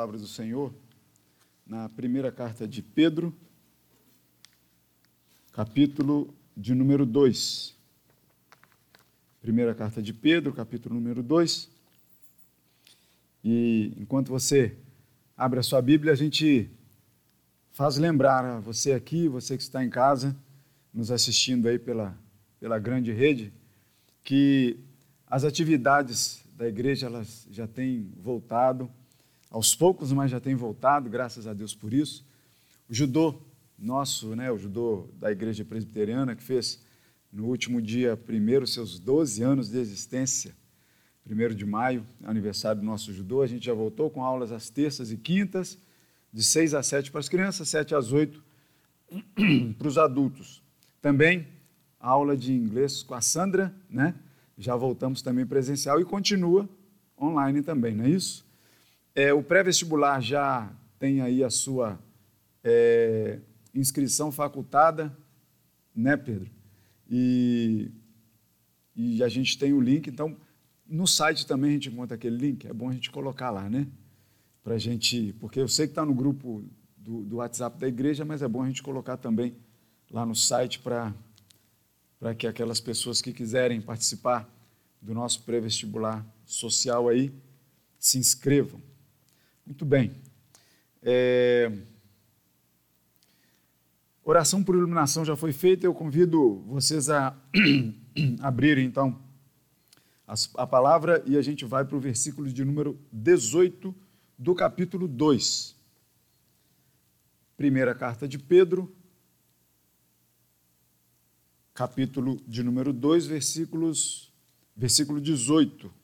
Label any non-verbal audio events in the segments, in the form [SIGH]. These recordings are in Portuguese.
palavra do Senhor na primeira carta de Pedro, capítulo de número 2. Primeira carta de Pedro, capítulo número 2. E enquanto você abre a sua Bíblia, a gente faz lembrar a você aqui, você que está em casa, nos assistindo aí pela, pela grande rede, que as atividades da igreja elas já têm voltado aos poucos, mas já tem voltado, graças a Deus por isso. O judô nosso, né, o judô da Igreja Presbiteriana, que fez no último dia primeiro seus 12 anos de existência, primeiro de maio, aniversário do nosso judô, a gente já voltou com aulas às terças e quintas, de 6 às 7 para as crianças, 7 às 8 [CLEARS THROAT] para os adultos. Também aula de inglês com a Sandra, né? Já voltamos também presencial e continua online também, não é isso? É, o pré-vestibular já tem aí a sua é, inscrição facultada, né, Pedro? E, e a gente tem o link, então no site também a gente encontra aquele link, é bom a gente colocar lá, né? Para gente, porque eu sei que está no grupo do, do WhatsApp da igreja, mas é bom a gente colocar também lá no site para que aquelas pessoas que quiserem participar do nosso pré-vestibular social aí se inscrevam. Muito bem. É... Oração por iluminação já foi feita. Eu convido vocês a [CLEARS THROAT] abrirem então a palavra e a gente vai para o versículo de número 18 do capítulo 2. Primeira carta de Pedro, capítulo de número 2, versículos, versículo 18.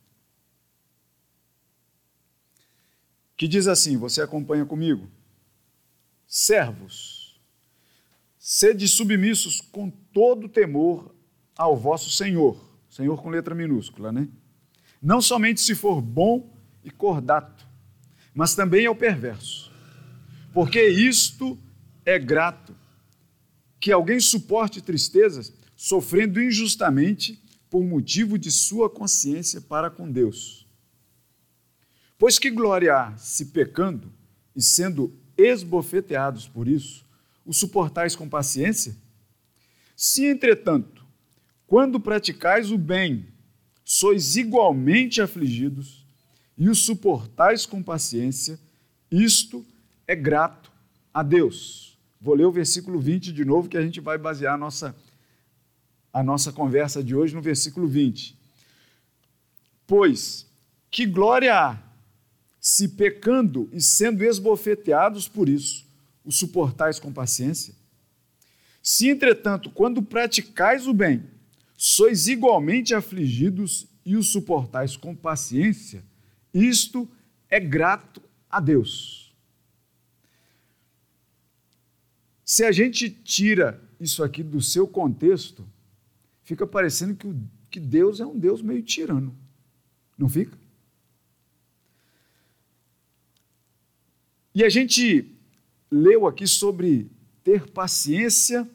Que diz assim: você acompanha comigo? Servos, sede submissos com todo temor ao vosso Senhor, Senhor com letra minúscula, né? Não somente se for bom e cordato, mas também ao perverso. Porque isto é grato, que alguém suporte tristezas, sofrendo injustamente por motivo de sua consciência para com Deus Pois que glória há se pecando e sendo esbofeteados por isso, o suportais com paciência? Se, entretanto, quando praticais o bem, sois igualmente afligidos e o suportais com paciência, isto é grato a Deus. Vou ler o versículo 20 de novo, que a gente vai basear a nossa, a nossa conversa de hoje no versículo 20. Pois que glória há se pecando e sendo esbofeteados por isso, o suportais com paciência? Se, entretanto, quando praticais o bem, sois igualmente afligidos e o suportais com paciência, isto é grato a Deus. Se a gente tira isso aqui do seu contexto, fica parecendo que, que Deus é um Deus meio tirano. Não fica? E a gente leu aqui sobre ter paciência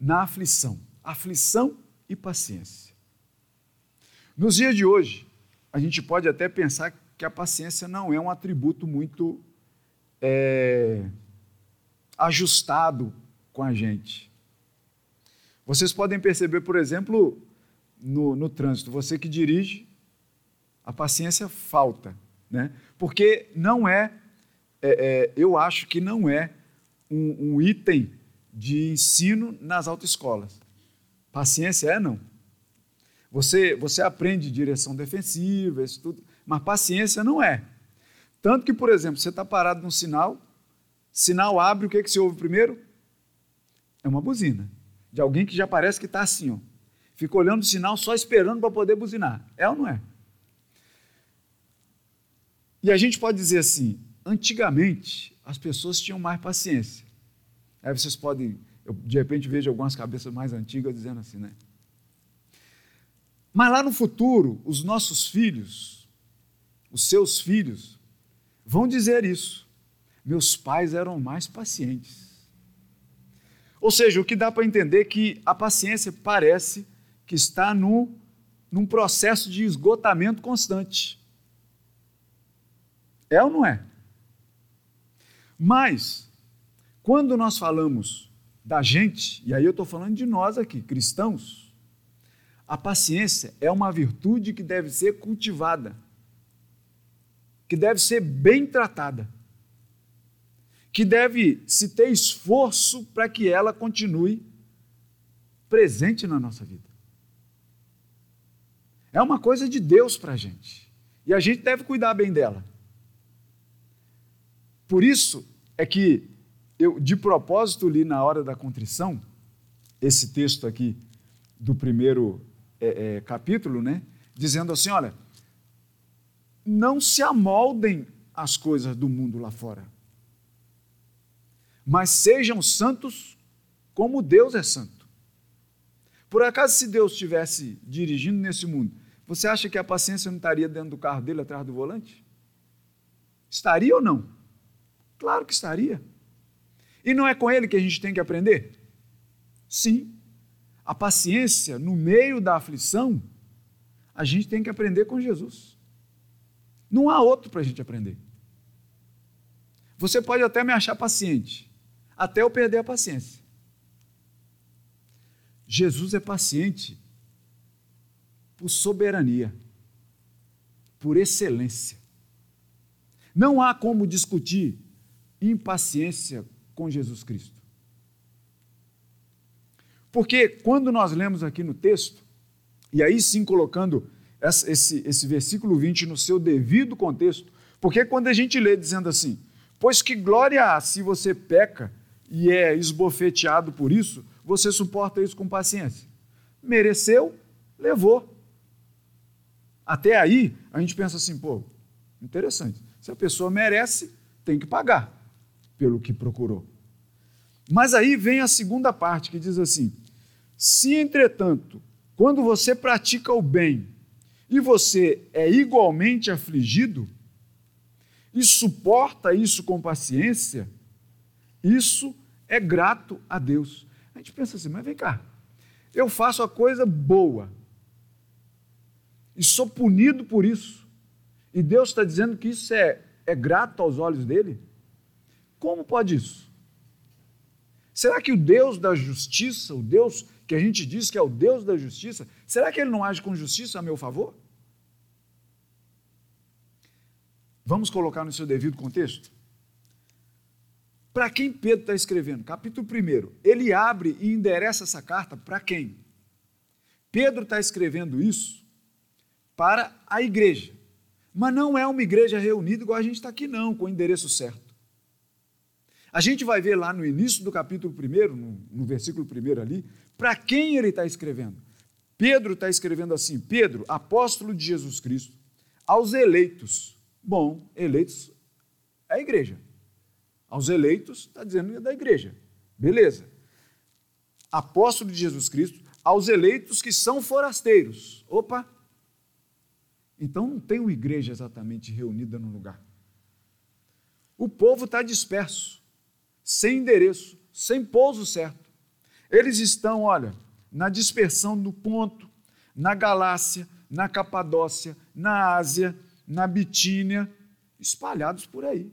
na aflição. Aflição e paciência. Nos dias de hoje, a gente pode até pensar que a paciência não é um atributo muito é, ajustado com a gente. Vocês podem perceber, por exemplo, no, no trânsito, você que dirige, a paciência falta, né? porque não é é, é, eu acho que não é um, um item de ensino nas autoescolas. Paciência é não. Você, você aprende direção defensiva, isso tudo, mas paciência não é. Tanto que, por exemplo, você está parado num sinal, sinal abre, o que, que se ouve primeiro? É uma buzina. De alguém que já parece que está assim, ó. Fica olhando o sinal só esperando para poder buzinar. É ou não é? E a gente pode dizer assim: Antigamente, as pessoas tinham mais paciência. Aí vocês podem, eu de repente vejo algumas cabeças mais antigas dizendo assim, né? Mas lá no futuro, os nossos filhos, os seus filhos, vão dizer isso. Meus pais eram mais pacientes. Ou seja, o que dá para entender é que a paciência parece que está no, num processo de esgotamento constante. É ou não é? Mas, quando nós falamos da gente, e aí eu estou falando de nós aqui, cristãos, a paciência é uma virtude que deve ser cultivada, que deve ser bem tratada, que deve se ter esforço para que ela continue presente na nossa vida. É uma coisa de Deus para a gente. E a gente deve cuidar bem dela. Por isso é que eu, de propósito, li na hora da contrição, esse texto aqui do primeiro é, é, capítulo, né? Dizendo assim: olha, não se amoldem as coisas do mundo lá fora, mas sejam santos como Deus é santo. Por acaso, se Deus estivesse dirigindo nesse mundo, você acha que a paciência não estaria dentro do carro dele, atrás do volante? Estaria ou não? Claro que estaria. E não é com ele que a gente tem que aprender? Sim. A paciência no meio da aflição, a gente tem que aprender com Jesus. Não há outro para a gente aprender. Você pode até me achar paciente, até eu perder a paciência. Jesus é paciente por soberania, por excelência. Não há como discutir impaciência com Jesus Cristo. Porque quando nós lemos aqui no texto, e aí sim colocando esse, esse versículo 20 no seu devido contexto, porque quando a gente lê dizendo assim, pois que glória há se você peca e é esbofeteado por isso, você suporta isso com paciência. Mereceu, levou. Até aí, a gente pensa assim, pô, interessante. Se a pessoa merece, tem que pagar pelo que procurou. Mas aí vem a segunda parte que diz assim: se entretanto, quando você pratica o bem e você é igualmente afligido e suporta isso com paciência, isso é grato a Deus. A gente pensa assim, mas vem cá, eu faço a coisa boa, e sou punido por isso. E Deus está dizendo que isso é, é grato aos olhos dele? Como pode isso? Será que o Deus da justiça, o Deus que a gente diz que é o Deus da justiça, será que ele não age com justiça a meu favor? Vamos colocar no seu devido contexto? Para quem Pedro está escrevendo? Capítulo 1. Ele abre e endereça essa carta para quem? Pedro está escrevendo isso para a igreja. Mas não é uma igreja reunida igual a gente está aqui, não, com o endereço certo. A gente vai ver lá no início do capítulo 1, no, no versículo 1 ali, para quem ele está escrevendo. Pedro está escrevendo assim: Pedro, apóstolo de Jesus Cristo, aos eleitos. Bom, eleitos é a igreja. Aos eleitos, está dizendo é da igreja. Beleza. Apóstolo de Jesus Cristo, aos eleitos que são forasteiros. Opa, então não tem uma igreja exatamente reunida no lugar. O povo está disperso, sem endereço, sem pouso certo. Eles estão, olha, na dispersão do ponto, na Galácia, na Capadócia, na Ásia, na Bitínia, espalhados por aí.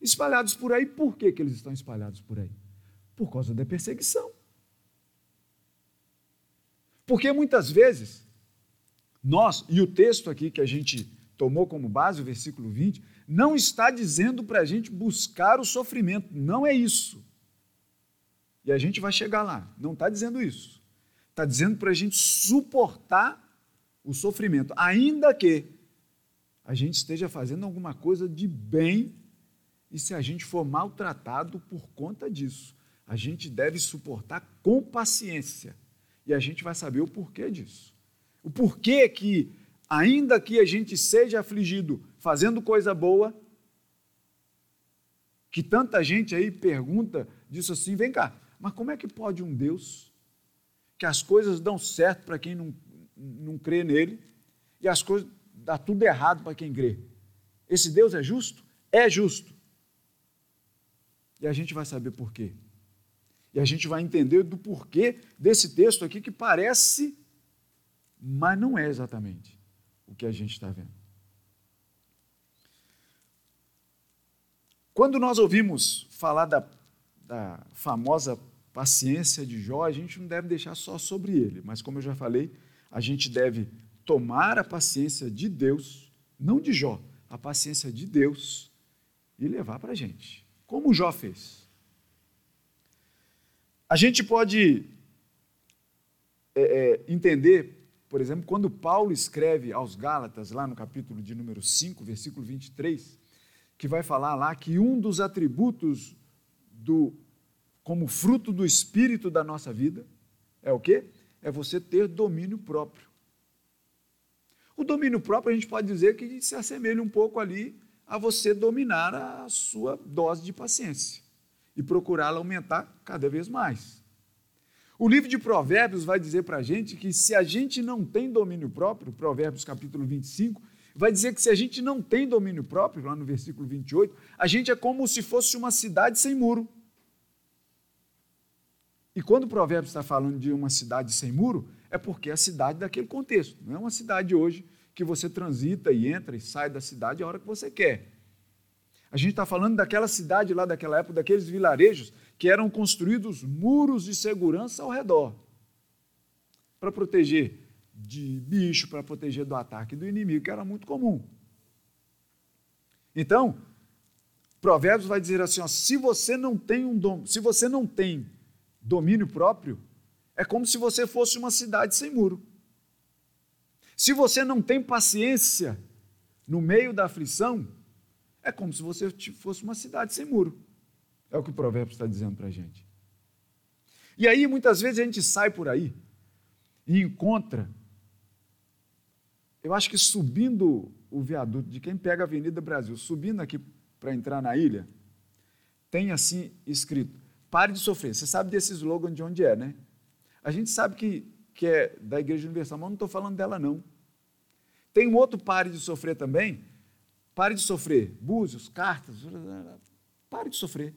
Espalhados por aí, por que, que eles estão espalhados por aí? Por causa da perseguição. Porque muitas vezes nós, e o texto aqui que a gente tomou como base, o versículo 20, não está dizendo para a gente buscar o sofrimento, não é isso. E a gente vai chegar lá, não está dizendo isso. Está dizendo para a gente suportar o sofrimento, ainda que a gente esteja fazendo alguma coisa de bem e se a gente for maltratado por conta disso, a gente deve suportar com paciência e a gente vai saber o porquê disso. O porquê que, ainda que a gente seja afligido fazendo coisa boa, que tanta gente aí pergunta disso assim, vem cá, mas como é que pode um Deus que as coisas dão certo para quem não, não crê nele e as coisas dá tudo errado para quem crê? Esse Deus é justo? É justo. E a gente vai saber por quê. E a gente vai entender do porquê desse texto aqui que parece mas não é exatamente o que a gente está vendo. Quando nós ouvimos falar da, da famosa paciência de Jó, a gente não deve deixar só sobre ele, mas como eu já falei, a gente deve tomar a paciência de Deus, não de Jó, a paciência de Deus e levar para a gente, como Jó fez. A gente pode é, é, entender, por exemplo, quando Paulo escreve aos Gálatas, lá no capítulo de número 5, versículo 23, que vai falar lá que um dos atributos do como fruto do espírito da nossa vida é o quê? É você ter domínio próprio. O domínio próprio a gente pode dizer que se assemelha um pouco ali a você dominar a sua dose de paciência e procurá-la aumentar cada vez mais. O livro de Provérbios vai dizer para a gente que se a gente não tem domínio próprio, Provérbios capítulo 25, vai dizer que se a gente não tem domínio próprio, lá no versículo 28, a gente é como se fosse uma cidade sem muro. E quando o provérbio está falando de uma cidade sem muro, é porque é a cidade daquele contexto. Não é uma cidade hoje que você transita e entra e sai da cidade a hora que você quer. A gente está falando daquela cidade lá daquela época, daqueles vilarejos que eram construídos muros de segurança ao redor para proteger de bicho, para proteger do ataque do inimigo, que era muito comum. Então, Provérbios vai dizer assim: ó, se você não tem um dom, se você não tem domínio próprio, é como se você fosse uma cidade sem muro. Se você não tem paciência no meio da aflição, é como se você fosse uma cidade sem muro. É o que o provérbio está dizendo para a gente. E aí, muitas vezes, a gente sai por aí e encontra, eu acho que subindo o viaduto, de quem pega a Avenida Brasil, subindo aqui para entrar na ilha, tem assim escrito: Pare de sofrer. Você sabe desse slogan de onde é, né? A gente sabe que, que é da Igreja Universal, mas não estou falando dela, não. Tem um outro pare de sofrer também. Pare de sofrer. Búzios, cartas. Pare de sofrer.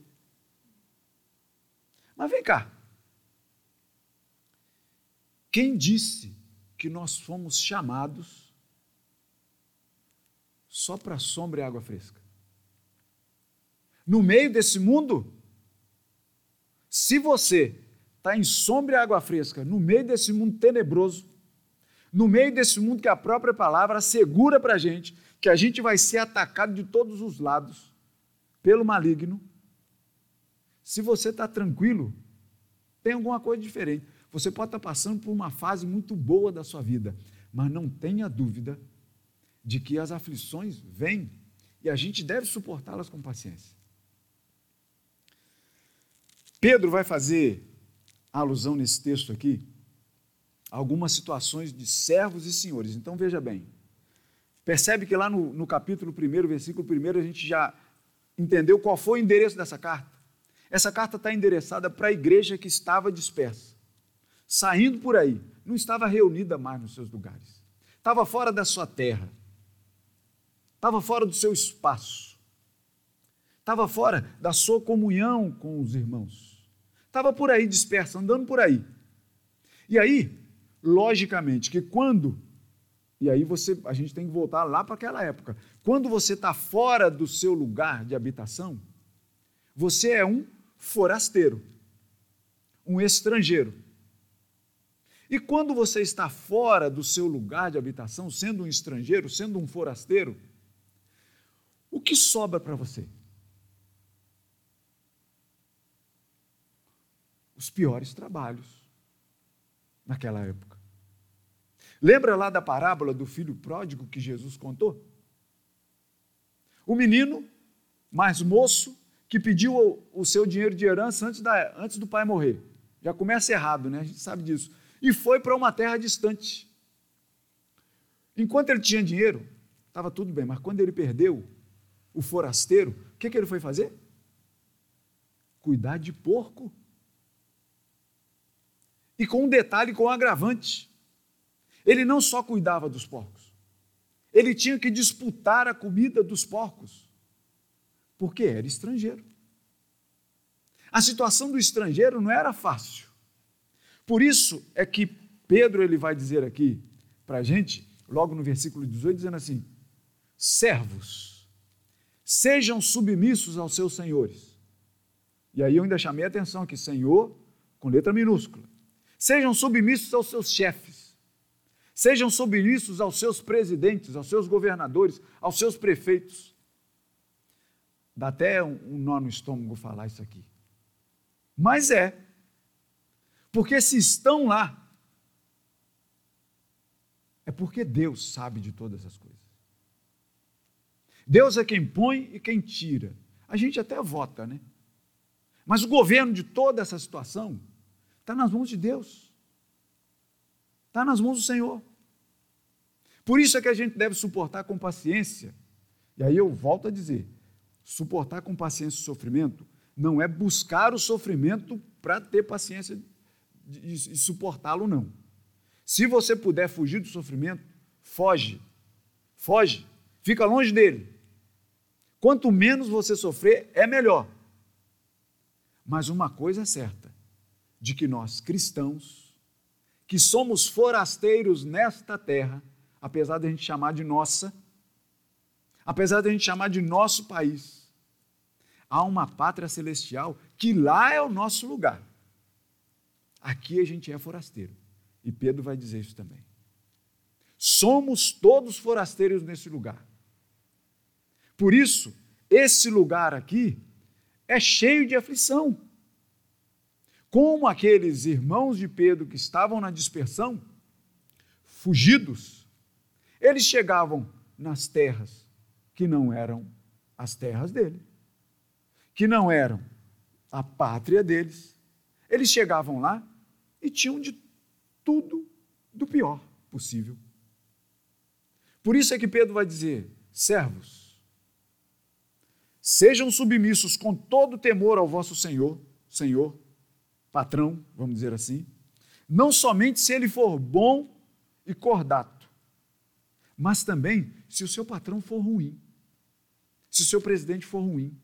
Mas vem cá. Quem disse que nós fomos chamados só para sombra e água fresca? No meio desse mundo, se você está em sombra e água fresca, no meio desse mundo tenebroso, no meio desse mundo que a própria palavra assegura para a gente que a gente vai ser atacado de todos os lados pelo maligno, se você está tranquilo, tem alguma coisa diferente. Você pode estar tá passando por uma fase muito boa da sua vida, mas não tenha dúvida de que as aflições vêm e a gente deve suportá-las com paciência. Pedro vai fazer alusão nesse texto aqui a algumas situações de servos e senhores. Então veja bem, percebe que lá no, no capítulo 1, versículo 1, a gente já entendeu qual foi o endereço dessa carta. Essa carta está endereçada para a igreja que estava dispersa, saindo por aí, não estava reunida mais nos seus lugares, estava fora da sua terra, estava fora do seu espaço, estava fora da sua comunhão com os irmãos. Estava por aí disperso, andando por aí. E aí, logicamente, que quando. E aí você, a gente tem que voltar lá para aquela época. Quando você está fora do seu lugar de habitação, você é um forasteiro, um estrangeiro. E quando você está fora do seu lugar de habitação, sendo um estrangeiro, sendo um forasteiro, o que sobra para você? os piores trabalhos naquela época. Lembra lá da parábola do filho pródigo que Jesus contou? O menino, mais moço, que pediu o, seu dinheiro de herança antes, da, antes do pai morrer. Já começa errado, né? A gente sabe disso. E foi para uma terra distante. Enquanto ele tinha dinheiro, estava tudo bem, mas quando ele perdeu o forasteiro, o que, que ele foi fazer? Cuidar de porco. E com um detalhe, com um agravante. Ele não só cuidava dos porcos, ele tinha que disputar a comida dos porcos, porque era estrangeiro. A situação do estrangeiro não era fácil. Por isso é que Pedro ele vai dizer aqui para a gente, logo no versículo 18, dizendo assim: servos, Sejam submissos aos seus senhores. E aí eu ainda chamei a atenção aqui, Senhor, com letra minúscula. Sejam submissos aos seus chefes. Sejam submissos aos seus presidentes, aos seus governadores, aos seus prefeitos. Dá até um, nó no estômago falar isso aqui. Mas é. Porque se estão lá, é porque Deus sabe de todas as coisas. Deus é quem põe e quem tira. A gente até vota, né? Mas o governo de toda essa situação está nas mãos de Deus. Está nas mãos do Senhor. Por isso é que a gente deve suportar com paciência. E aí eu volto a dizer: suportar com paciência o sofrimento não é buscar o sofrimento para ter paciência e suportá-lo, não. Se você puder fugir do sofrimento, foge. Foge. Fica longe dele. Quanto menos você sofrer, é melhor. Mas uma coisa é certa: de que nós cristãos, que somos forasteiros nesta terra, apesar de a gente chamar de nossa, apesar de a gente chamar de nosso país, há uma pátria celestial que lá é o nosso lugar. Aqui a gente é forasteiro. E Pedro vai dizer isso também. Somos todos forasteiros nesse lugar. Por isso, esse lugar aqui é cheio de aflição. Como aqueles irmãos de Pedro que estavam na dispersão, fugidos, eles chegavam nas terras que não eram as terras dele, que não eram a pátria deles. Eles chegavam lá e tinham de tudo do pior possível. Por isso é que Pedro vai dizer: servos, Sejam submissos com todo temor ao vosso Senhor, Senhor, patrão, vamos dizer assim, não somente se ele for bom e cordato, mas também se o seu patrão for ruim, se o seu presidente for ruim,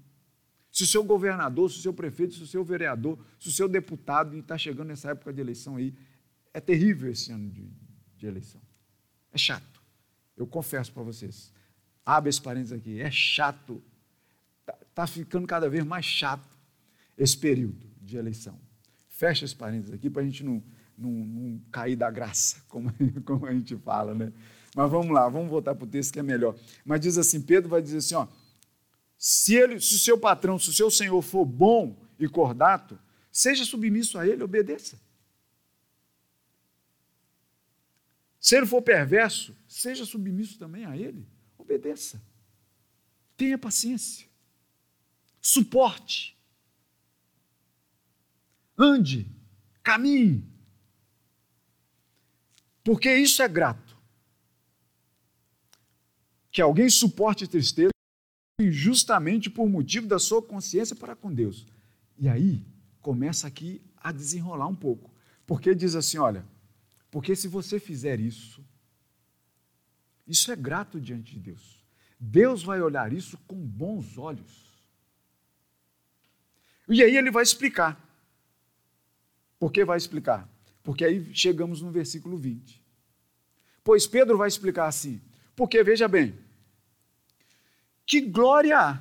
se o seu governador, se o seu prefeito, se o seu vereador, se o seu deputado, e está chegando nessa época de eleição aí, é terrível esse ano de, de eleição. É chato. Eu confesso para vocês. Abre esse parênteses aqui. É chato Está ficando cada vez mais chato esse período de eleição. Fecha esse parênteses aqui para a gente não, não, não, cair da graça, [LAUGHS] como, como a gente fala, né? Mas vamos lá, vamos voltar para o texto que é melhor. Mas diz assim: Pedro vai dizer assim: ó, se, ele, se o seu patrão, se o seu senhor for bom e cordato, seja submisso a ele, obedeça. Se ele for perverso, seja submisso também a ele, obedeça. Tenha paciência suporte. Ande, caminhe. Porque isso é grato. Que alguém suporte tristeza injustamente por motivo da sua consciência para com Deus. E aí começa aqui a desenrolar um pouco. Porque diz assim: olha, porque se você fizer isso, isso é grato diante de Deus. Deus vai olhar isso com bons olhos. E aí ele vai explicar. Por que vai explicar? Porque aí chegamos no versículo 20. Pois Pedro vai explicar assim: porque veja bem, que glória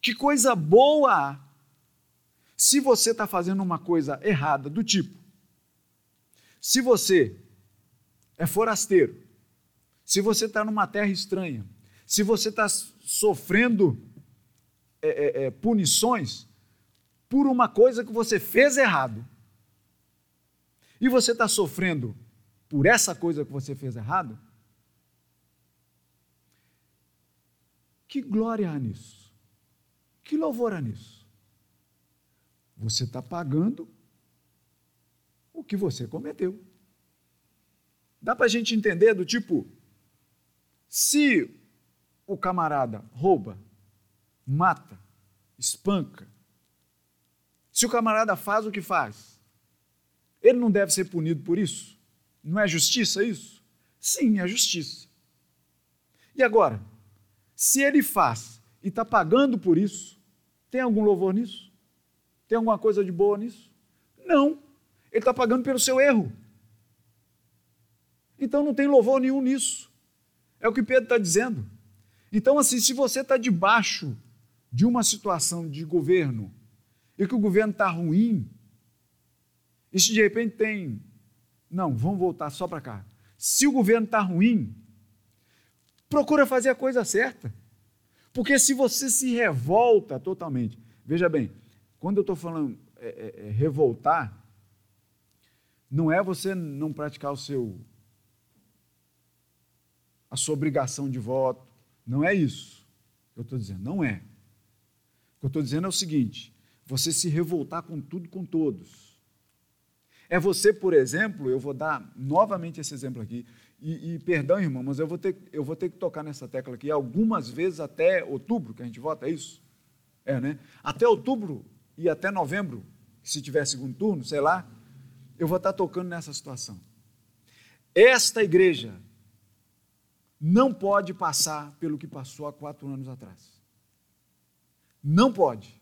que coisa boa se você está fazendo uma coisa errada, do tipo, se você é forasteiro, se você está numa terra estranha, se você está sofrendo é, é, é, punições por uma coisa que você fez errado. E você está sofrendo por essa coisa que você fez errado? Que glória há nisso? Que louvor há nisso? Você está pagando o que você cometeu. Dá para a gente entender do tipo, se o camarada rouba mata, espanca. Se o camarada faz o que faz, ele não deve ser punido por isso? Não é justiça isso? Sim, é justiça. E agora, se ele faz e está pagando por isso, tem algum louvor nisso? Tem alguma coisa de boa nisso? Não. Ele está pagando pelo seu erro. Então não tem louvor nenhum nisso. É o que Pedro está dizendo. Então, assim, se você está debaixo de uma situação de governo e que o governo está ruim, e se de repente tem. Não, vamos voltar só para cá. Se o governo está ruim, procura fazer a coisa certa. Porque se você se revolta totalmente, veja bem, quando eu estou falando é, é, é, revoltar, não é você não praticar o seu a sua obrigação de voto, não é isso eu estou dizendo, não é. O que eu estou dizendo é o seguinte: você se revoltar com tudo, com todos. É você, por exemplo, eu vou dar novamente esse exemplo aqui, e, e, perdão, irmão, mas eu vou, ter, eu vou ter que tocar nessa tecla aqui algumas vezes até outubro, que a gente vota, é isso? É, né? Até outubro e até novembro, se tiver segundo turno, sei lá, eu vou estar tocando nessa situação. Esta igreja não pode passar pelo que passou há quatro anos atrás. Não pode.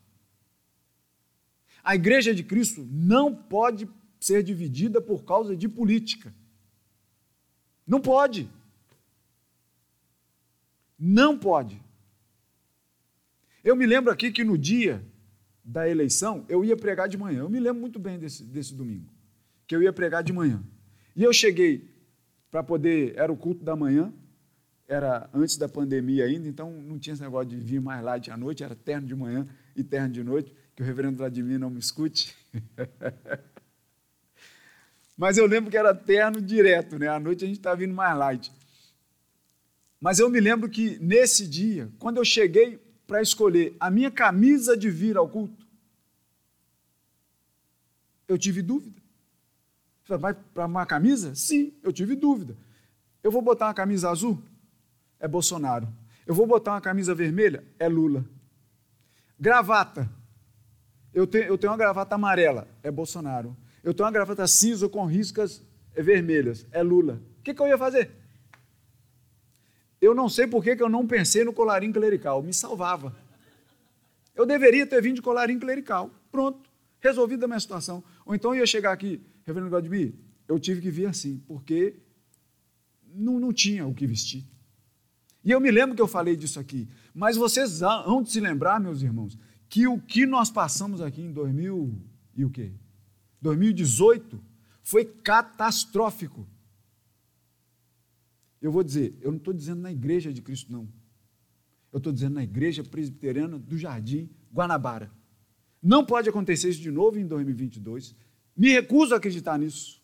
A igreja de Cristo não pode ser dividida por causa de política. Não pode. Não pode. Eu me lembro aqui que no dia da eleição eu ia pregar de manhã. Eu me lembro muito bem desse, desse domingo, que eu ia pregar de manhã. E eu cheguei para poder, era o culto da manhã, era antes da pandemia ainda, então não tinha esse negócio de vir mais light à noite, era terno de manhã e terno de noite, que o reverendo Vladimir não me escute. [LAUGHS] Mas eu lembro que era terno direto, né? À noite a gente estava vindo mais light. Mas eu me lembro que nesse dia, quando eu cheguei para escolher a minha camisa de vir ao culto, eu tive dúvida. Vai para uma camisa? Sim, eu tive dúvida. Eu vou botar uma camisa azul? É Bolsonaro. Eu vou botar uma camisa vermelha? É Lula. Gravata. Eu tenho, eu tenho uma gravata amarela? É Bolsonaro eu tenho uma gravata cinza com riscas vermelhas, é Lula. O que, que eu ia fazer? Eu não sei por que, eu não pensei no colarinho clerical, me salvava. Eu deveria ter vindo de colarinho clerical. Pronto, resolvida a minha situação. Ou então eu ia chegar aqui, reverendo Vladimir, eu tive que vir assim, porque não, não tinha o que vestir. E eu me lembro que eu falei disso aqui, mas vocês hão de se lembrar, meus irmãos, que o que nós passamos aqui em 2000 e o quê? 2018 foi catastrófico. Eu vou dizer, eu não estou dizendo na igreja de Cristo, não. Eu estou dizendo na igreja presbiteriana do Jardim Guanabara. Não pode acontecer isso de novo em 2022. Me recuso a acreditar nisso.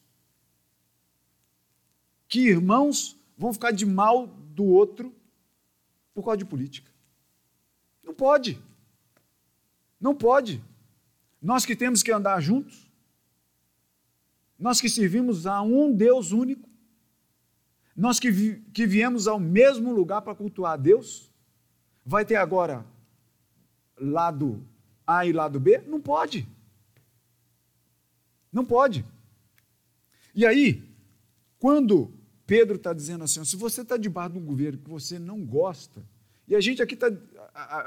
Que irmãos vão ficar de mal do outro por causa de política. Não pode. Não pode. Nós que temos que andar juntos, nós que servimos a um Deus único, nós que, vi, que viemos ao mesmo lugar para cultuar a Deus, vai ter agora lado A e lado B? Não pode. Não pode. E aí, quando Pedro está dizendo assim, se você está debaixo de um governo que você não gosta, e a gente aqui está,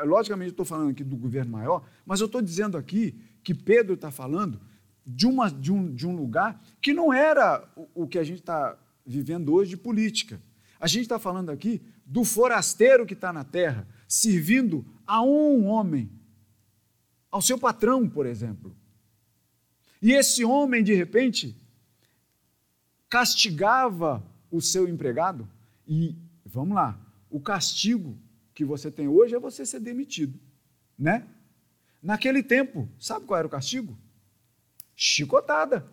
logicamente estou falando aqui do governo maior, mas eu estou dizendo aqui que Pedro está falando de, uma, de, um, de um lugar que não era o, o que a gente está vivendo hoje de política. A gente está falando aqui do forasteiro que está na terra, servindo a um homem, ao seu patrão, por exemplo. E esse homem, de repente, castigava o seu empregado, e vamos lá, o castigo que você tem hoje é você ser demitido, né? Naquele tempo, sabe qual era o castigo? Chicotada.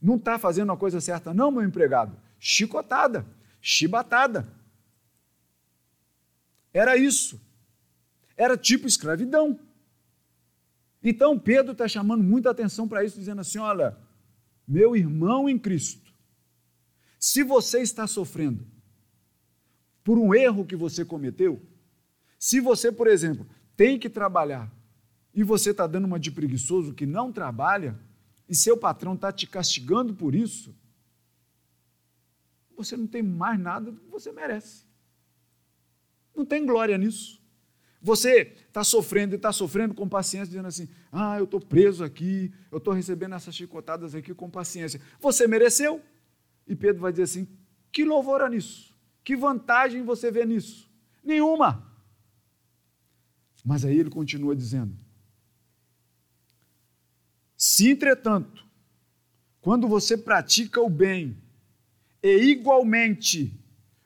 Não está fazendo a coisa certa, não, meu empregado. Chicotada, chibatada. Era isso. Era tipo escravidão. Então Pedro está chamando muita atenção para isso, dizendo assim: olha, meu irmão em Cristo, se você está sofrendo por um erro que você cometeu, se você, por exemplo, tem que trabalhar e você está dando uma de preguiçoso que não trabalha, e seu patrão está te castigando por isso, você não tem mais nada do que você merece. Não tem glória nisso. Você está sofrendo e está sofrendo com paciência, dizendo assim: ah, eu estou preso aqui, eu estou recebendo essas chicotadas aqui com paciência. Você mereceu? E Pedro vai dizer assim: que louvor há nisso? Que vantagem você vê nisso? Nenhuma. Mas aí ele continua dizendo: Se, entretanto, quando você pratica o bem, e igualmente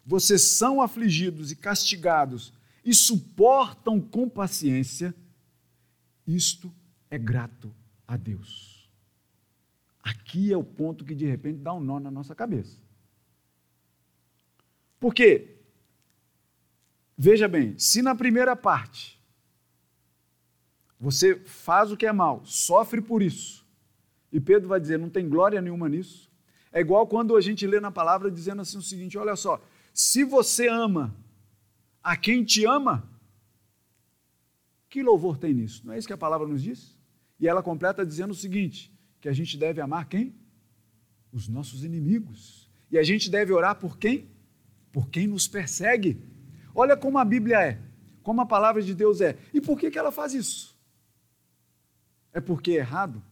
vocês são afligidos e castigados e suportam com paciência, isto é grato a Deus. Aqui é o ponto que de repente dá um nó na nossa cabeça. Porque, veja bem, se na primeira parte você faz o que é mal, sofre por isso, e Pedro vai dizer, não tem glória nenhuma nisso. É igual quando a gente lê na palavra dizendo assim o seguinte: olha só, se você ama a quem te ama, que louvor tem nisso? Não é isso que a palavra nos diz? E ela completa dizendo o seguinte: que a gente deve amar quem? Os nossos inimigos. E a gente deve orar por quem? Por quem nos persegue. Olha como a Bíblia é, como a palavra de Deus é. E por que, que ela faz isso? É porque é errado?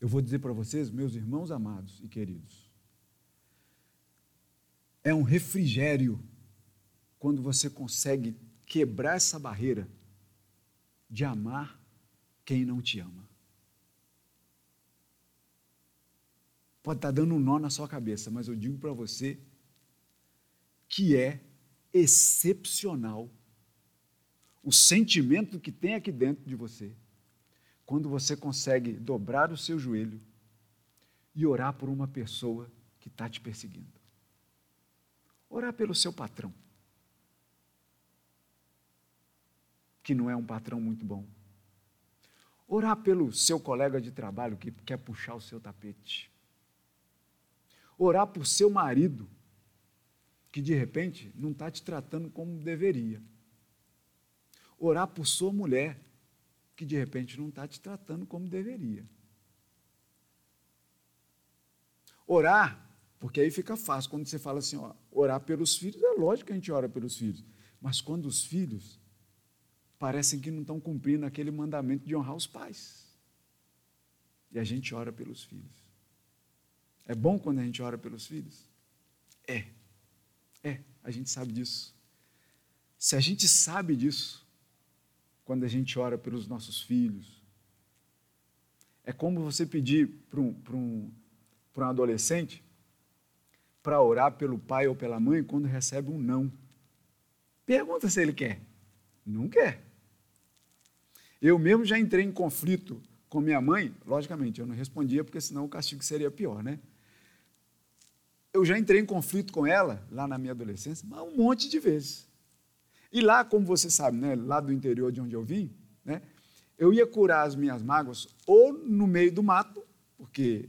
Eu vou dizer para vocês, meus irmãos amados e queridos, é um refrigério quando você consegue quebrar essa barreira de amar quem não te ama. Pode estar dando um nó na sua cabeça, mas eu digo para você que é excepcional o sentimento que tem aqui dentro de você quando você consegue dobrar o seu joelho e orar por uma pessoa que está te perseguindo. Orar pelo seu patrão. que não é um patrão muito bom. Orar pelo seu colega de trabalho que quer puxar o seu tapete. Orar por seu marido, que de repente não está te tratando como deveria. Orar por sua mulher, que de repente não está te tratando como deveria. Orar, porque aí fica fácil, quando você fala assim, ó, orar pelos filhos, é lógico que a gente ora pelos filhos, mas quando os filhos parecem que não estão cumprindo aquele mandamento de honrar os pais. E a gente ora pelos filhos. É bom quando a gente ora pelos filhos? É. É, a gente sabe disso. Se a gente sabe disso, quando a gente ora pelos nossos filhos, é como você pedir para um, um, um adolescente para orar pelo pai ou pela mãe quando recebe um não. Pergunta se ele quer. Não quer. Eu mesmo já entrei em conflito com minha mãe, logicamente, eu não respondia porque senão o castigo seria pior, né? Eu já entrei em conflito com ela, lá na minha adolescência, um monte de vezes. E lá, como você sabe, né, lá do interior de onde eu vim, né, eu ia curar as minhas mágoas ou no meio do mato, porque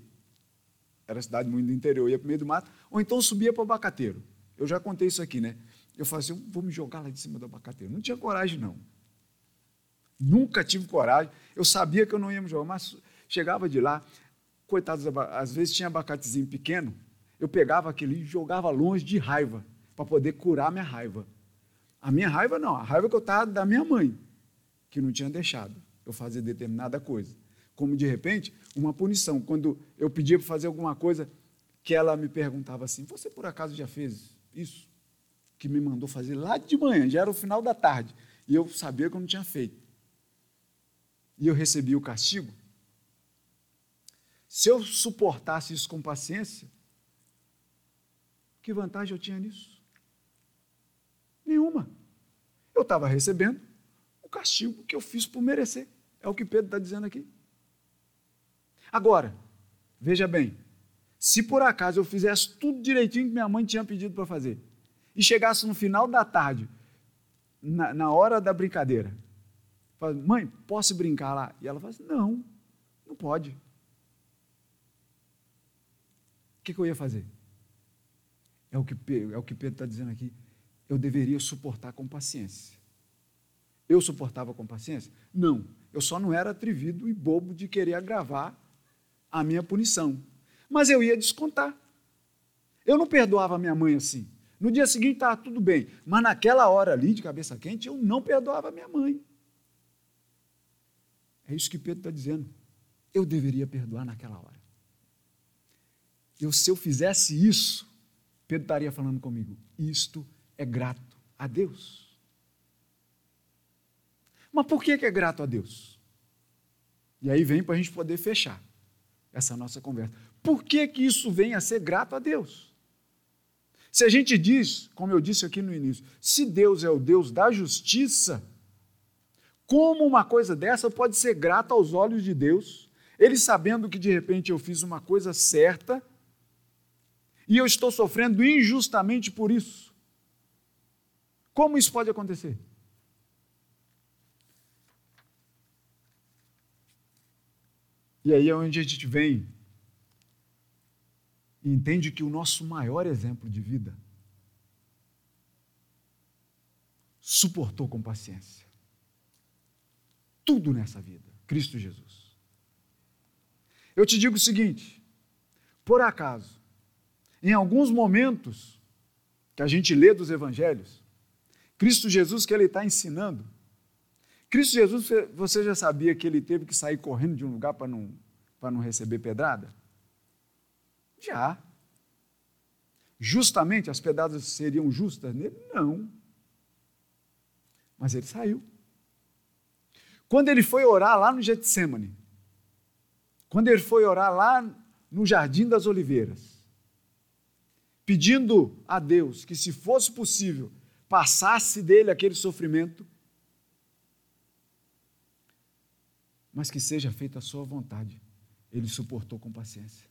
era cidade muito do interior, eu ia para o meio do mato, ou então subia para o abacateiro. Eu já contei isso aqui, né? Eu falei assim, vou me jogar lá de cima do abacateiro. Não tinha coragem, não. Nunca tive coragem. Eu sabia que eu não ia me jogar, mas chegava de lá, coitados, às vezes tinha abacatezinho pequeno, eu pegava aquele e jogava longe de raiva, para poder curar minha raiva. A minha raiva não, a raiva que eu estava da minha mãe, que não tinha deixado eu fazer determinada coisa. Como de repente, uma punição. Quando eu pedia para fazer alguma coisa, que ela me perguntava assim: Você por acaso já fez isso? Que me mandou fazer lá de manhã, já era o final da tarde. E eu sabia que eu não tinha feito e eu recebi o castigo, se eu suportasse isso com paciência, que vantagem eu tinha nisso? Nenhuma. Eu estava recebendo o castigo que eu fiz por merecer. É o que Pedro está dizendo aqui. Agora, veja bem, se por acaso eu fizesse tudo direitinho que minha mãe tinha pedido para fazer, e chegasse no final da tarde, na, na hora da brincadeira, Fala, mãe, posso brincar lá? E ela fala assim, não, não pode. O que, que eu ia fazer? É o que, é o que Pedro está dizendo aqui. Eu deveria suportar com paciência. Eu suportava com paciência? Não. Eu só não era atrevido e bobo de querer agravar a minha punição. Mas eu ia descontar. Eu não perdoava a minha mãe assim. No dia seguinte estava tudo bem. Mas naquela hora ali, de cabeça quente, eu não perdoava a minha mãe. É isso que Pedro está dizendo. Eu deveria perdoar naquela hora. Eu, se eu fizesse isso, Pedro estaria falando comigo: isto é grato a Deus. Mas por que é grato a Deus? E aí vem para a gente poder fechar essa nossa conversa. Por que, que isso vem a ser grato a Deus? Se a gente diz, como eu disse aqui no início, se Deus é o Deus da justiça, como uma coisa dessa pode ser grata aos olhos de Deus, ele sabendo que de repente eu fiz uma coisa certa e eu estou sofrendo injustamente por isso? Como isso pode acontecer? E aí é onde a gente vem e entende que o nosso maior exemplo de vida suportou com paciência tudo nessa vida, Cristo Jesus. Eu te digo o seguinte: por acaso, em alguns momentos que a gente lê dos evangelhos, Cristo Jesus que ele está ensinando, Cristo Jesus, você já sabia que ele teve que sair correndo de um lugar para não, não receber pedrada? Já. Justamente as pedradas seriam justas nele? Não. Mas ele saiu. Quando ele foi orar lá no Getsemane, quando ele foi orar lá no Jardim das Oliveiras, pedindo a Deus que, se fosse possível, passasse dele aquele sofrimento, mas que seja feita a sua vontade. Ele suportou com paciência.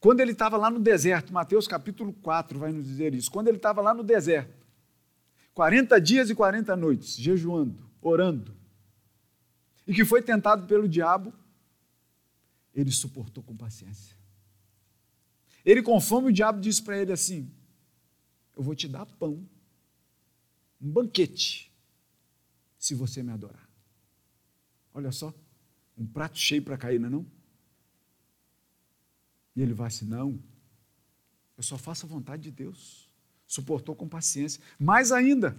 Quando ele estava lá no deserto, Mateus capítulo 4 vai nos dizer isso. Quando ele estava lá no deserto, 40 dias e 40 noites, jejuando, orando, e que foi tentado pelo diabo, ele suportou com paciência. Ele, com fome, o diabo disse para ele assim: Eu vou te dar pão, um banquete, se você me adorar. Olha só, um prato cheio para cair, não é? Não? E ele vai assim: Não, eu só faço a vontade de Deus. Suportou com paciência. Mais ainda,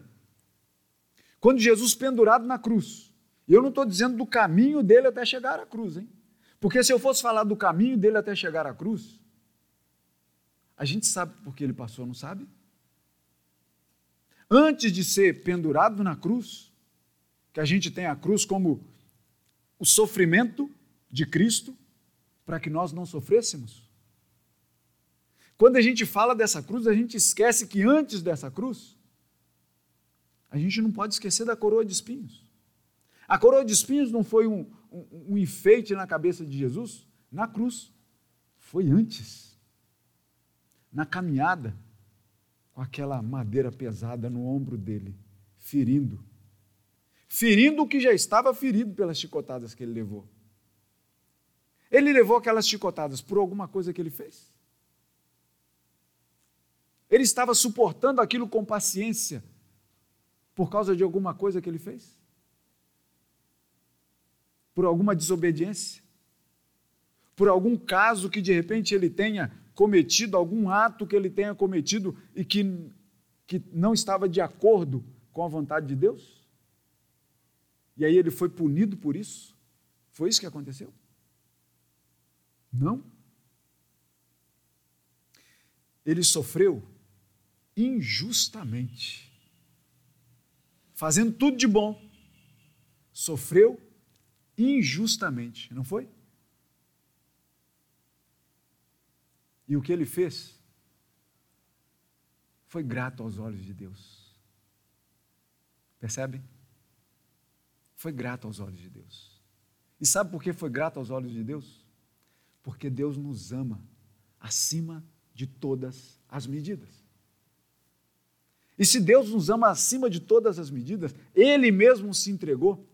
quando Jesus pendurado na cruz, e eu não estou dizendo do caminho dele até chegar à cruz, hein? Porque se eu fosse falar do caminho dele até chegar à cruz, a gente sabe por que ele passou, não sabe? Antes de ser pendurado na cruz, que a gente tem a cruz como o sofrimento de Cristo para que nós não sofrêssemos. Quando a gente fala dessa cruz, a gente esquece que antes dessa cruz, a gente não pode esquecer da coroa de espinhos. A coroa de espinhos não foi um, um, um enfeite na cabeça de Jesus na cruz, foi antes, na caminhada, aquela madeira pesada no ombro dele, ferindo ferindo o que já estava ferido pelas chicotadas que ele levou. Ele levou aquelas chicotadas por alguma coisa que ele fez? Ele estava suportando aquilo com paciência por causa de alguma coisa que ele fez? Por alguma desobediência? Por algum caso que de repente ele tenha cometido, algum ato que ele tenha cometido e que, que não estava de acordo com a vontade de Deus? E aí ele foi punido por isso? Foi isso que aconteceu? Não. Ele sofreu injustamente, fazendo tudo de bom. Sofreu injustamente, não foi? E o que ele fez foi grato aos olhos de Deus. Percebem? foi grato aos olhos de Deus. E sabe por que foi grato aos olhos de Deus? Porque Deus nos ama acima de todas as medidas. E se Deus nos ama acima de todas as medidas, Ele mesmo se entregou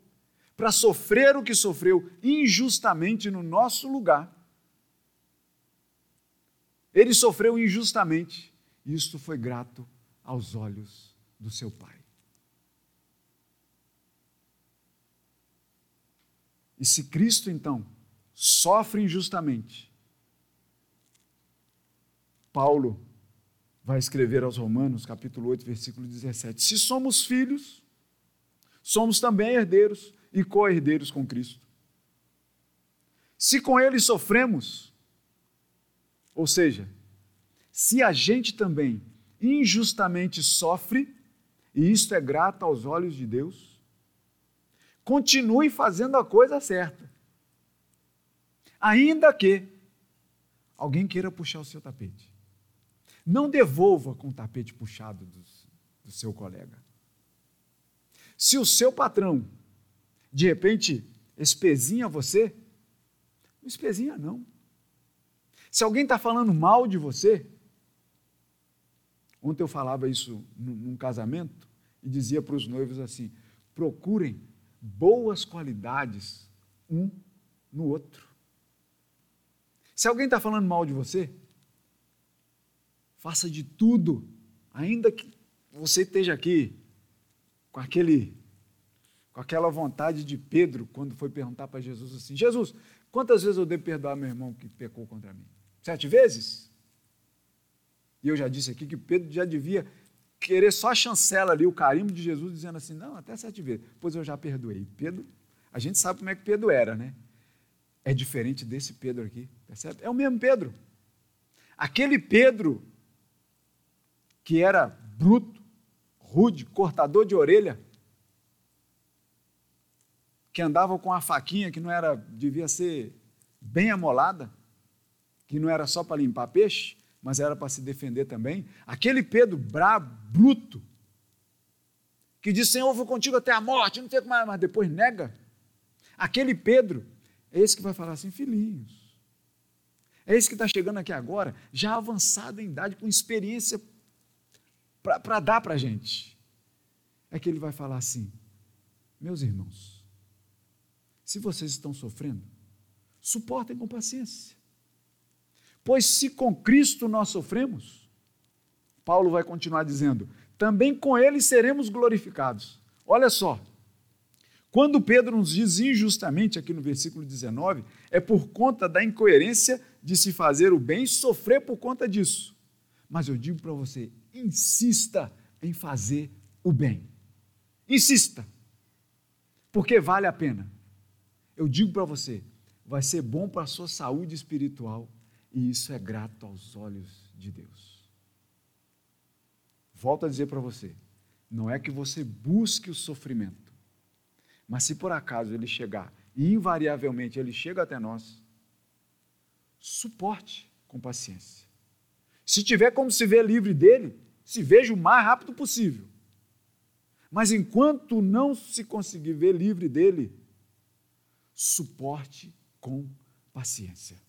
para sofrer o que sofreu injustamente no nosso lugar. Ele sofreu injustamente, e isto foi grato aos olhos do seu Pai. E se Cristo, então, sofre injustamente, Paulo vai escrever aos Romanos, capítulo 8, versículo 17: Se somos filhos, somos também herdeiros e co-herdeiros com Cristo. Se com Ele sofremos, ou seja, se a gente também injustamente sofre, e isto é grato aos olhos de Deus, continue fazendo a coisa certa. Ainda que alguém queira puxar o seu tapete. Não devolva com o tapete puxado do, do seu colega. Se o seu patrão, de repente, espezinha você, não espezinha não. Se alguém está falando mal de você, ontem eu falava isso num casamento e dizia para os noivos assim: procurem boas qualidades um no outro. Se alguém está falando mal de você, faça de tudo, ainda que você esteja aqui com aquele com aquela vontade de Pedro quando foi perguntar para Jesus assim: Jesus, quantas vezes eu devo perdoar meu irmão que pecou contra mim? Sete vezes? E eu já disse aqui que Pedro já devia querer só a chancela ali, o carimbo de Jesus, dizendo assim: não, até sete vezes. Pois eu já perdoei. Pedro, a gente sabe como é que Pedro era, né? É diferente desse Pedro aqui, percebe? É o mesmo Pedro. Aquele Pedro que era bruto, rude, cortador de orelha, que andava com a faquinha que não era, devia ser bem amolada, que não era só para limpar peixe, mas era para se defender também. Aquele Pedro brabo, bruto, que diz: Senhor, vou contigo até a morte, não sei como mais, mas depois nega. Aquele Pedro é esse que vai falar assim, filhinhos. É esse que está chegando aqui agora, já avançado em idade, com experiência para dar para a gente. É que ele vai falar assim: meus irmãos, se vocês estão sofrendo, suportem com paciência. Pois se com Cristo nós sofremos, Paulo vai continuar dizendo, também com ele seremos glorificados. Olha só, quando Pedro nos diz injustamente, aqui no versículo 19, é por conta da incoerência de se fazer o bem, sofrer por conta disso. Mas eu digo para você, insista em fazer o bem. Insista. Porque vale a pena. Eu digo para você, vai ser bom para a sua saúde espiritual e isso é grato aos olhos de Deus. Volto a dizer para você, não é que você busque o sofrimento, mas se por acaso ele chegar, e invariavelmente ele chega até nós, suporte com paciência. Se tiver como se ver livre dele, se veja o mais rápido possível. Mas enquanto não se conseguir ver livre dele, suporte com paciência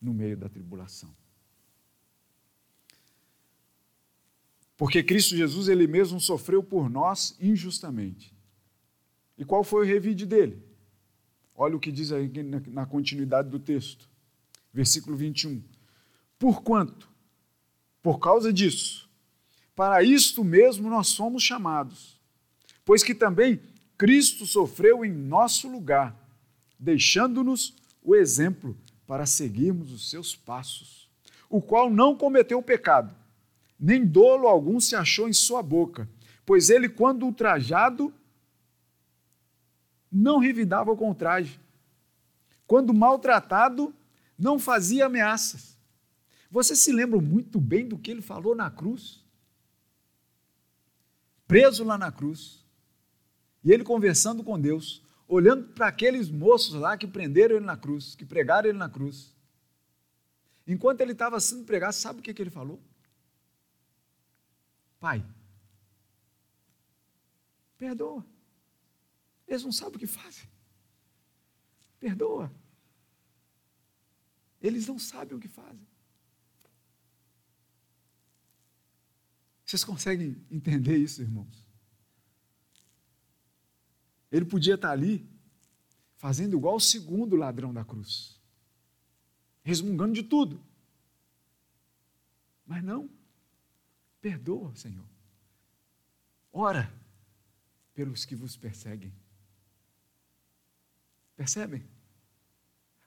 no meio da tribulação. Porque Cristo Jesus, ele mesmo sofreu por nós injustamente. E qual foi o revide dele? Olha o que diz aí na continuidade do texto. Versículo 21. Porquanto, por causa disso, para isto mesmo nós somos chamados, pois que também Cristo sofreu em nosso lugar, deixando-nos o exemplo para seguirmos os seus passos, o qual não cometeu pecado, nem dolo algum se achou em sua boca, pois ele, quando ultrajado, não revidava com traje. Quando maltratado, não fazia ameaças. Você se lembra muito bem do que ele falou na cruz? Preso lá na cruz. E ele conversando com Deus, olhando para aqueles moços lá que prenderam ele na cruz, que pregaram ele na cruz. Enquanto ele estava sendo pregado, sabe o que, que ele falou? Pai, perdoa. Eles não sabem o que fazem. Perdoa. Eles não sabem o que fazem. Vocês conseguem entender isso, irmãos? Ele podia estar ali fazendo igual o segundo ladrão da cruz, resmungando de tudo. Mas não, perdoa, Senhor. Ora pelos que vos perseguem. Percebem?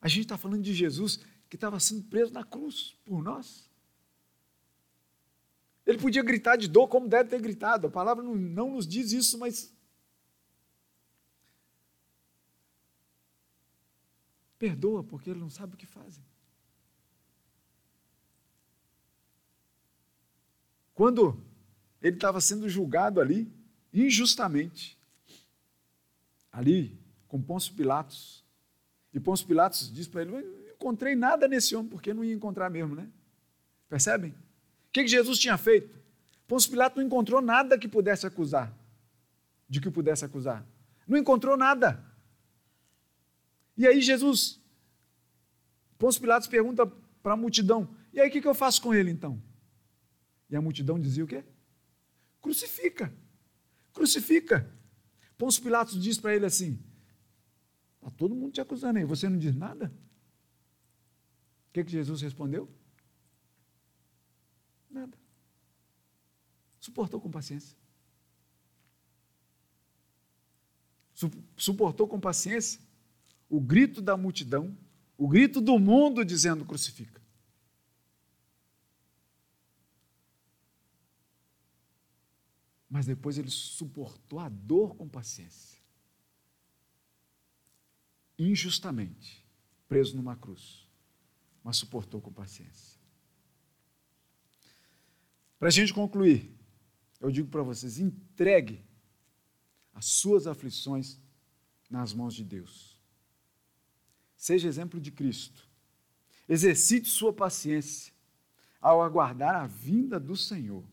A gente está falando de Jesus que estava sendo preso na cruz por nós. Ele podia gritar de dor como deve ter gritado. A palavra não, não nos diz isso, mas. Perdoa, porque ele não sabe o que fazem. Quando ele estava sendo julgado ali, injustamente. Ali, com Pôncio Pilatos. E Pôncio Pilatos diz para ele: Não encontrei nada nesse homem, porque não ia encontrar mesmo, né? Percebem? O que, que Jesus tinha feito? Pôncio Pilatos não encontrou nada que pudesse acusar, de que pudesse acusar. Não encontrou nada. E aí Jesus, Pôncio Pilatos pergunta para a multidão: e aí o que, que eu faço com ele então? E a multidão dizia o quê? Crucifica, crucifica. Pôncio Pilatos diz para ele assim: está todo mundo te acusando aí, você não diz nada? O que, que Jesus respondeu? Nada. Suportou com paciência. Suportou com paciência o grito da multidão, o grito do mundo dizendo crucifica. Mas depois ele suportou a dor com paciência. Injustamente, preso numa cruz, mas suportou com paciência. Para a gente concluir, eu digo para vocês: entregue as suas aflições nas mãos de Deus. Seja exemplo de Cristo. Exercite sua paciência ao aguardar a vinda do Senhor.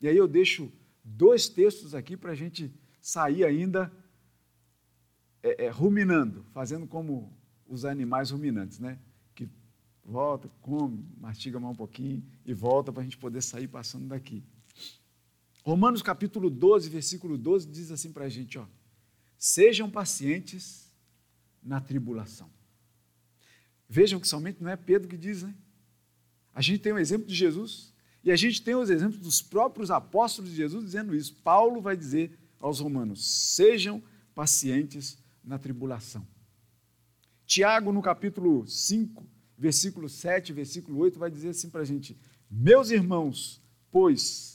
E aí eu deixo dois textos aqui para a gente sair ainda é, é, ruminando, fazendo como os animais ruminantes, né? Que volta, come, mastiga mais um pouquinho e volta para a gente poder sair passando daqui. Romanos capítulo 12, versículo 12 diz assim para a gente, ó, sejam pacientes na tribulação. Vejam que somente não é Pedro que diz, né? A gente tem o exemplo de Jesus e a gente tem os exemplos dos próprios apóstolos de Jesus dizendo isso. Paulo vai dizer aos romanos: sejam pacientes na tribulação. Tiago, no capítulo 5, versículo 7, versículo 8, vai dizer assim para a gente: Meus irmãos, pois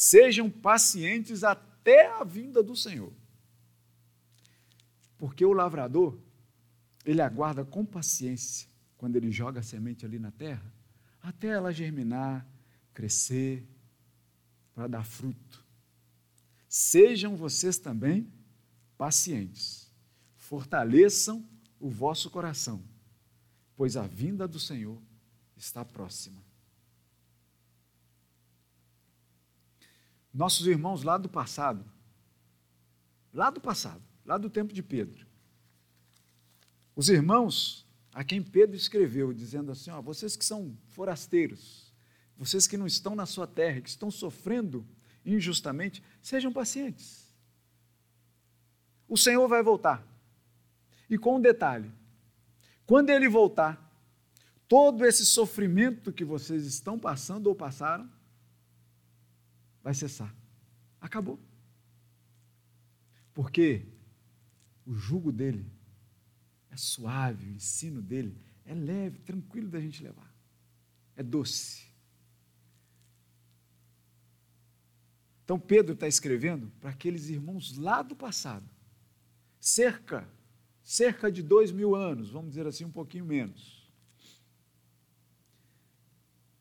Sejam pacientes até a vinda do Senhor. Porque o lavrador, ele aguarda com paciência quando ele joga a semente ali na terra, até ela germinar, crescer, para dar fruto. Sejam vocês também pacientes. Fortaleçam o vosso coração, pois a vinda do Senhor está próxima. nossos irmãos lá do passado, lá do passado, lá do tempo de Pedro. Os irmãos a quem Pedro escreveu, dizendo assim: ó, vocês que são forasteiros, vocês que não estão na sua terra, que estão sofrendo injustamente, sejam pacientes. O Senhor vai voltar. E com um detalhe: quando ele voltar, todo esse sofrimento que vocês estão passando ou passaram, vai cessar. Acabou. Porque o jugo dele é suave, o ensino dele é leve, tranquilo da gente levar. É doce. Então Pedro está escrevendo para aqueles irmãos lá do passado, cerca, cerca de dois mil anos, vamos dizer assim, um pouquinho menos,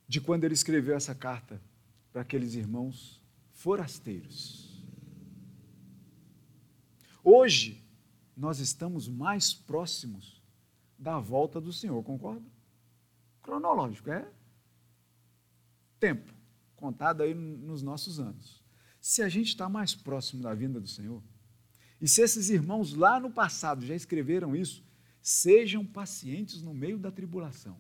de quando ele escreveu essa carta para aqueles irmãos forasteiros. Hoje, nós estamos mais próximos da volta do Senhor, concorda? Cronológico, é tempo, contado aí nos nossos anos. Se a gente está mais próximo da vinda do Senhor, e se esses irmãos lá no passado já escreveram isso, sejam pacientes no meio da tribulação.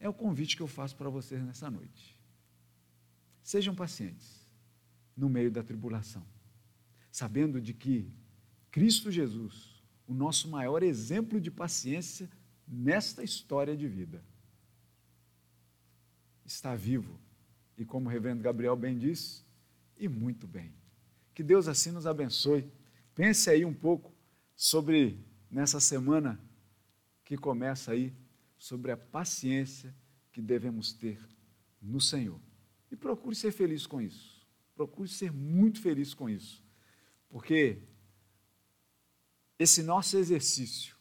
É o convite que eu faço para vocês nessa noite. Sejam pacientes no meio da tribulação, sabendo de que Cristo Jesus, o nosso maior exemplo de paciência nesta história de vida, está vivo e, como o reverendo Gabriel bem disse, e muito bem. Que Deus assim nos abençoe. Pense aí um pouco sobre, nessa semana que começa aí, sobre a paciência que devemos ter no Senhor. E procure ser feliz com isso. Procure ser muito feliz com isso. Porque esse nosso exercício